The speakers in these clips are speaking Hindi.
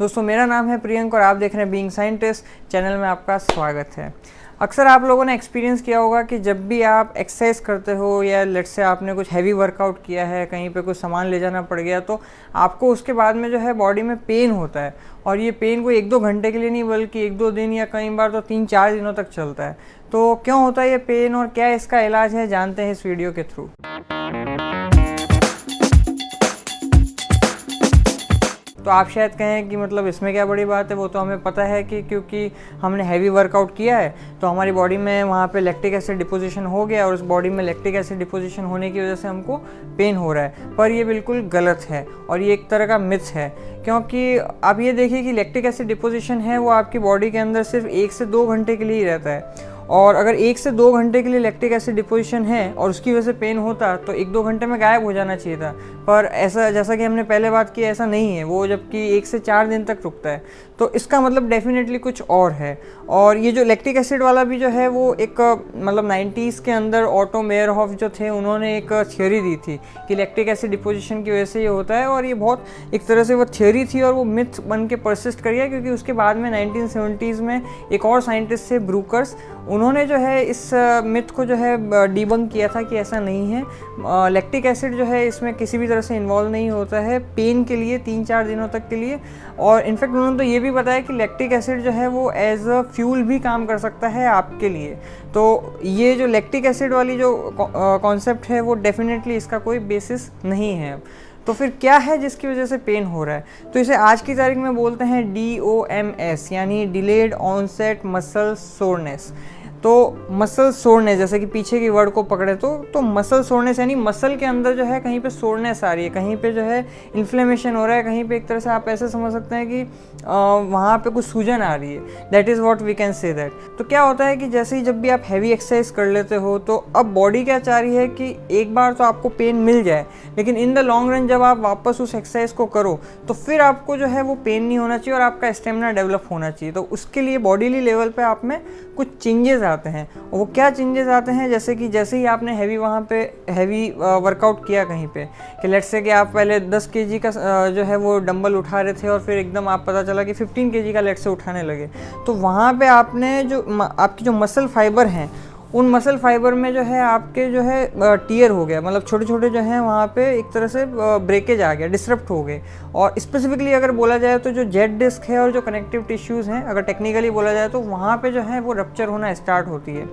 दोस्तों, मेरा नाम है प्रियंक और आप देख रहे हैं बीइंग साइंटिस्ट चैनल में आपका स्वागत है। अक्सर आप लोगों ने एक्सपीरियंस किया होगा कि जब भी आप एक्सरसाइज करते हो या लेट से आपने कुछ हैवी वर्कआउट किया है, कहीं पे कुछ सामान ले जाना पड़ गया तो आपको उसके बाद में जो है बॉडी में पेन होता है और ये पेन कोई एक दो घंटे के लिए नहीं, बल्कि एक दो दिन या कई बार तो तीन चार दिनों तक चलता है। तो क्यों होता है ये पेन और क्या इसका इलाज है, जानते हैं इस वीडियो के थ्रू तो आप शायद कहें कि मतलब इसमें क्या बड़ी बात है? वो तो हमें पता है कि क्योंकि हमने हैवी वर्कआउट किया है तो हमारी बॉडी में वहाँ पे लैक्टिक एसिड डिपोजिशन हो गया और उस बॉडी में लैक्टिक एसिड डिपोजिशन होने की वजह से हमको पेन हो रहा है। पर ये बिल्कुल गलत है और ये एक तरह का मिथ है, क्योंकि आप ये देखिए कि लैक्टिक एसिड डिपोजिशन है, वो आपकी बॉडी के अंदर सिर्फ़ एक से दो घंटे के लिए ही रहता है। और अगर एक से दो घंटे के लिए लैक्टिक एसिड डिपोजिशन है और उसकी वजह से पेन होता तो एक दो घंटे में गायब हो जाना चाहिए था। पर ऐसा, जैसा कि हमने पहले बात की, ऐसा नहीं है। वो जबकि एक से चार दिन तक रुकता है। तो इसका मतलब डेफिनेटली कुछ और है। और ये जो लैक्टिक एसिड वाला भी जो है, वो एक मतलब नाइन्टीज़ के अंदर ऑटो मेयर जो थे, उन्होंने एक थियोरी दी थी कि लैक्टिक एसिड डिपोजिशन की वजह से ये होता है। और ये बहुत, एक तरह से वो थियोरी थी और वो मिथ बन के परसिस्ट कर गया क्योंकि उसके बाद में नाइनटीन में एक और साइंटिस्ट थे ब्रूकर्स उन्होंने जो है इस मिथ को जो है डीबंक किया था कि ऐसा नहीं है। लैक्टिक एसिड जो है इसमें किसी भी तरह से इन्वॉल्व नहीं होता है पेन के लिए तीन चार दिनों तक के लिए। और इनफैक्ट उन्होंने तो ये भी बताया कि लैक्टिक एसिड जो है वो एज अ फ्यूल भी काम कर सकता है आपके लिए। तो ये जो लैक्टिक एसिड वाली जो कॉन्सेप्ट है, वो डेफिनेटली इसका कोई बेसिस नहीं है। तो फिर क्या है जिसकी वजह से पेन हो रहा है? तो इसे आज की तारीख में बोलते हैं डी ओ एम एस यानी डिलेड ऑनसेट मसल सोरनेस तो मसल सोरनेस जैसे कि पीछे की वर्ड को पकड़े तो तो मसल सोड़ने से यानी मसल के अंदर जो है कहीं पे सोरनेस आ रही है कहीं पे जो है इन्फ्लेमेशन हो रहा है कहीं पे एक तरह से आप ऐसे समझ सकते हैं कि आ, वहाँ पे कुछ सूजन आ रही है। That is what we can say that तो क्या होता है कि जैसे ही जब भी आप हैवी एक्सरसाइज कर लेते हो तो अब बॉडी क्या चाह रही है कि एक बार तो आपको पेन मिल जाए लेकिन इन द लॉन्ग रन जब आप वापस उस एक्सरसाइज को करो तो फिर आपको जो है वो पेन नहीं होना चाहिए और आपका स्टेमिना डेवलप होना चाहिए। तो उसके लिए बॉडीली लेवल पर आप में कुछ चेंजेस आते हैं वो क्या चेंजेस आते हैं? जैसे कि जैसे ही आपने हैवी वहाँ पे हैवी वर्कआउट किया कहीं पे, कि लेट्स से कि आप पहले 10 के का जो है वो डंबल उठा रहे थे और फिर एकदम आप पता चला कि 15 के का लेट्स से उठाने लगे। तो वहाँ पे आपने जो आपकी जो मसल फाइबर हैं उन मसल फाइबर में जो है आपके जो है टीयर हो गया। मतलब छोटे छोटे जो हैं, वहाँ पे एक तरह से ब्रेकेज आ गया डिस्टरप्ट हो गए। और स्पेसिफिकली अगर बोला जाए तो जो जेड डिस्क है और जो कनेक्टिव टिश्यूज़ हैं, अगर टेक्निकली बोला जाए तो वहाँ पे जो है वो रप्चर होना स्टार्ट होती है।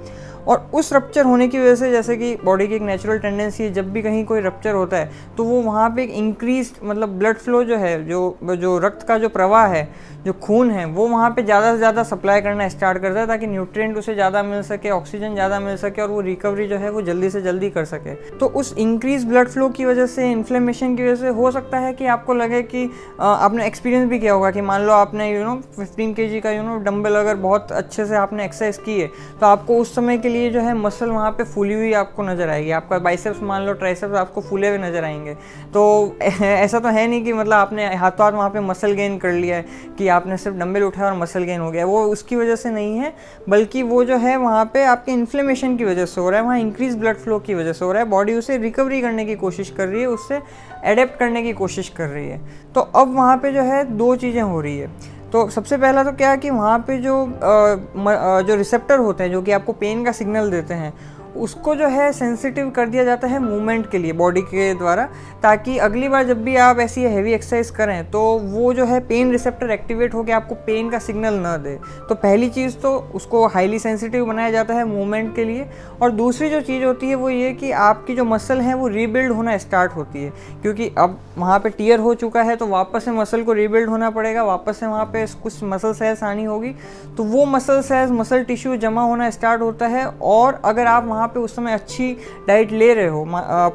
और उस रप्चर होने की वजह से जैसे कि बॉडी की एक नेचुरल टेंडेंसी है, जब भी कहीं कोई रप्चर होता है तो वो वहाँ पे एक इंक्रीज मतलब ब्लड फ्लो जो है, जो जो रक्त का जो प्रवाह है, जो खून है, वो वहाँ पे ज़्यादा से ज़्यादा सप्लाई करना स्टार्ट करता है ताकि न्यूट्रिएंट उसे ज़्यादा मिल सके ऑक्सीजन ज़्यादा मिल सके और वो रिकवरी जो है वो जल्दी से जल्दी कर सके। तो उस इंक्रीज ब्लड फ्लो की वजह से इन्फ्लेमेशन की वजह से हो सकता है कि आपको लगे कि आपने एक्सपीरियंस भी किया होगा कि मान लो आपने यू नो फिफ्टीन के का यू नो डम्बल अगर बहुत अच्छे से आपने एक्सरसाइज की है तो आपको उस समय के लिए जो है मसल वहाँ पे फूली हुई आपको नज़र आएगी। आपका बाइसेप्स मान लो ट्राइसेप्स आपको फूले हुए नज़र आएँगे। तो ऐसा तो है नहीं कि मतलब आपने हाथों हाथ वहाँ पे मसल गेन कर लिया है, कि आपने सिर्फ़ डम्बल उठाया और मसल गेन हो गया। वो उसकी वजह से नहीं है, बल्कि वो जो है वहाँ पे आपके इन्फ्लेमेशन की वजह से हो रहा है, वहाँ इंक्रीज ब्लड फ्लो की वजह से हो रहा है। बॉडी उसे रिकवरी करने की कोशिश कर रही है, उससे एडेप्ट करने की कोशिश कर रही है। तो अब वहाँ पे जो है दो चीज़ें हो रही है। तो सबसे पहला तो क्या है कि वहाँ पे जो आ, जो रिसेप्टर होते हैं जो कि आपको पेन का सिग्नल देते हैं उसको जो है सेंसिटिव कर दिया जाता है मूवमेंट के लिए बॉडी के द्वारा, ताकि अगली बार जब भी आप ऐसी हैवी एक्सरसाइज करें तो वो जो है पेन रिसेप्टर एक्टिवेट होकर आपको पेन का सिग्नल न दे। तो पहली चीज़ तो उसको हाईली सेंसिटिव बनाया जाता है मूवमेंट के लिए, और दूसरी जो चीज़ होती है वो ये कि आपकी जो मसल है वो रीबिल्ड होना स्टार्ट होती है, क्योंकि अब वहाँ पर टीयर हो चुका है तो वापस से मसल को रीबिल्ड होना पड़ेगा, वापस से वहाँ पर कुछ मसल सेल्स आनी होगी तो वो मसल सेल्स मसल टिश्यू जमा होना स्टार्ट होता है, और अगर आप वहाँ वहाँ पे उस समय अच्छी डाइट ले रहे हो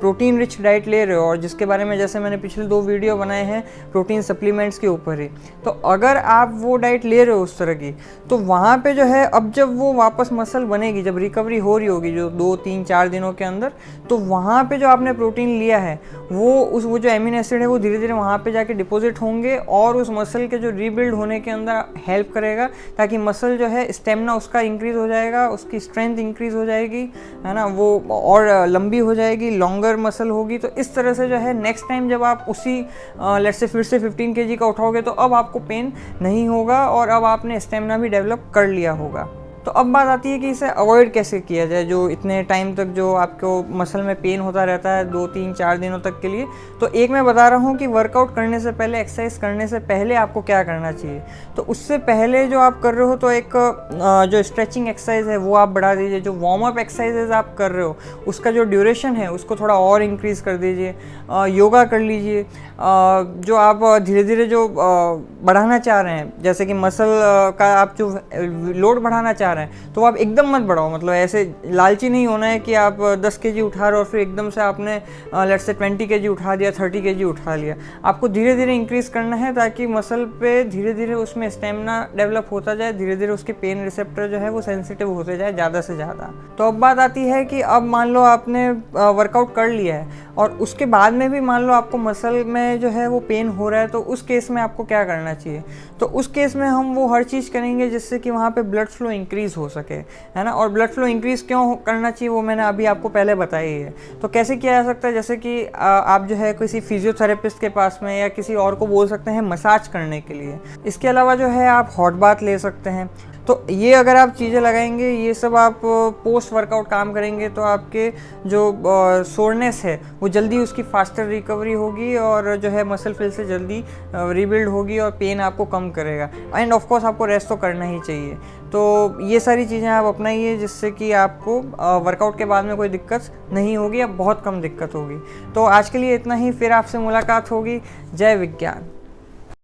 प्रोटीन रिच डाइट ले रहे हो और जिसके बारे में जैसे मैंने पिछले दो वीडियो बनाए हैं प्रोटीन सप्लीमेंट्स के ऊपर ही। तो अगर आप वो डाइट ले रहे हो उस तरह की तो वहाँ पर जो है अब जब वो वापस मसल बनेगी, जब रिकवरी हो रही होगी जो दो, तीन, चार दिनों के अंदर तो वहाँ पर जो आपने प्रोटीन लिया है, वो उस, वो जो एमिन एसिड है वो धीरे धीरे वहाँ पर जाके डिपॉजिट होंगे और उस मसल के जो रीबिल्ड होने के अंदर हेल्प करेगा, ताकि मसल जो है स्टेमिना उसका इंक्रीज हो जाएगा, उसकी स्ट्रेंथ इंक्रीज हो जाएगी है ना, वो और लंबी हो जाएगी लॉन्गर मसल होगी तो इस तरह से जो है नेक्स्ट टाइम जब आप उसी लेट से फिर से 15 के का उठाओगे तो अब आपको पेन नहीं होगा और अब आपने स्टेमिना भी डेवलप कर लिया होगा। तो अब बात आती है कि इसे अवॉइड कैसे किया जाए? जो इतने टाइम तक जो आपको मसल में पेन होता रहता है, दो, तीन, चार दिनों तक के लिए तो एक मैं बता रहा हूँ कि वर्कआउट करने से पहले एक्सरसाइज करने से पहले आपको क्या करना चाहिए? तो उससे पहले जो आप कर रहे हो तो एक जो स्ट्रेचिंग एक्सरसाइज है, वो आप बढ़ा दीजिए। जो वार्म अप एक्सरसाइजेज आप कर रहे हो, उसका जो ड्यूरेशन है, उसको थोड़ा और इंक्रीज़ कर दीजिए। योगा कर लीजिए। जो आप धीरे धीरे जो बढ़ाना चाह रहे हैं, जैसे कि मसल का आप जो लोड बढ़ाना चाह रहे हैं। तो आप एकदम मत बढ़ाओ मतलब ऐसे लालची नहीं होना है कि आप 10 के जी उठा रहे हो और फिर एकदम से आपने लेट से 20 के जी उठा दिया 30 के जी उठा लिया। आपको धीरे धीरे इंक्रीज करना है ताकि मसल पे धीरे धीरे उसमें स्टेमिना डेवलप होता जाए धीरे धीरे उसके पेन रिसेप्टर जो है वो सेंसिटिव होते जाए ज़्यादा से ज़्यादा। तो अब बात आती है कि अब मान लो आपने वर्कआउट कर लिया है और उसके बाद में भी मान लो आपको मसल में जो है वो पेन हो रहा है तो उस केस में आपको क्या करना चाहिए? तो उस केस में हम वो हर चीज़ करेंगे जिससे कि वहाँ पे ब्लड फ्लो इंक्रीज़ हो सके, है ना? और ब्लड फ्लो इंक्रीज़ क्यों करना चाहिए वो मैंने अभी आपको पहले बताई ही। है तो कैसे किया जा सकता है? जैसे कि आप जो है किसी फिजियोथेरेपिस्ट के पास में या किसी और को बोल सकते हैं मसाज करने के लिए। इसके अलावा जो है आप हॉट बाथ ले सकते हैं। तो ये अगर आप चीज़ें लगाएँगे, ये सब आप पोस्ट वर्कआउट काम करेंगे तो आपके जो सोरनेस है, वो जल्दी उसकी फास्टर रिकवरी होगी और जो है मसल फिल से जल्दी रिबिल्ड होगी और पेन आपको कम करेगा। एंड ऑफ़ कोर्स आपको रेस्ट तो करना ही चाहिए। तो ये सारी चीज़ें आप अपनाइए जिससे कि आपको वर्कआउट के बाद में कोई दिक्कत नहीं होगी या बहुत कम दिक्कत होगी। तो आज के लिए इतना ही, फिर आपसे मुलाकात होगी। जय विज्ञान।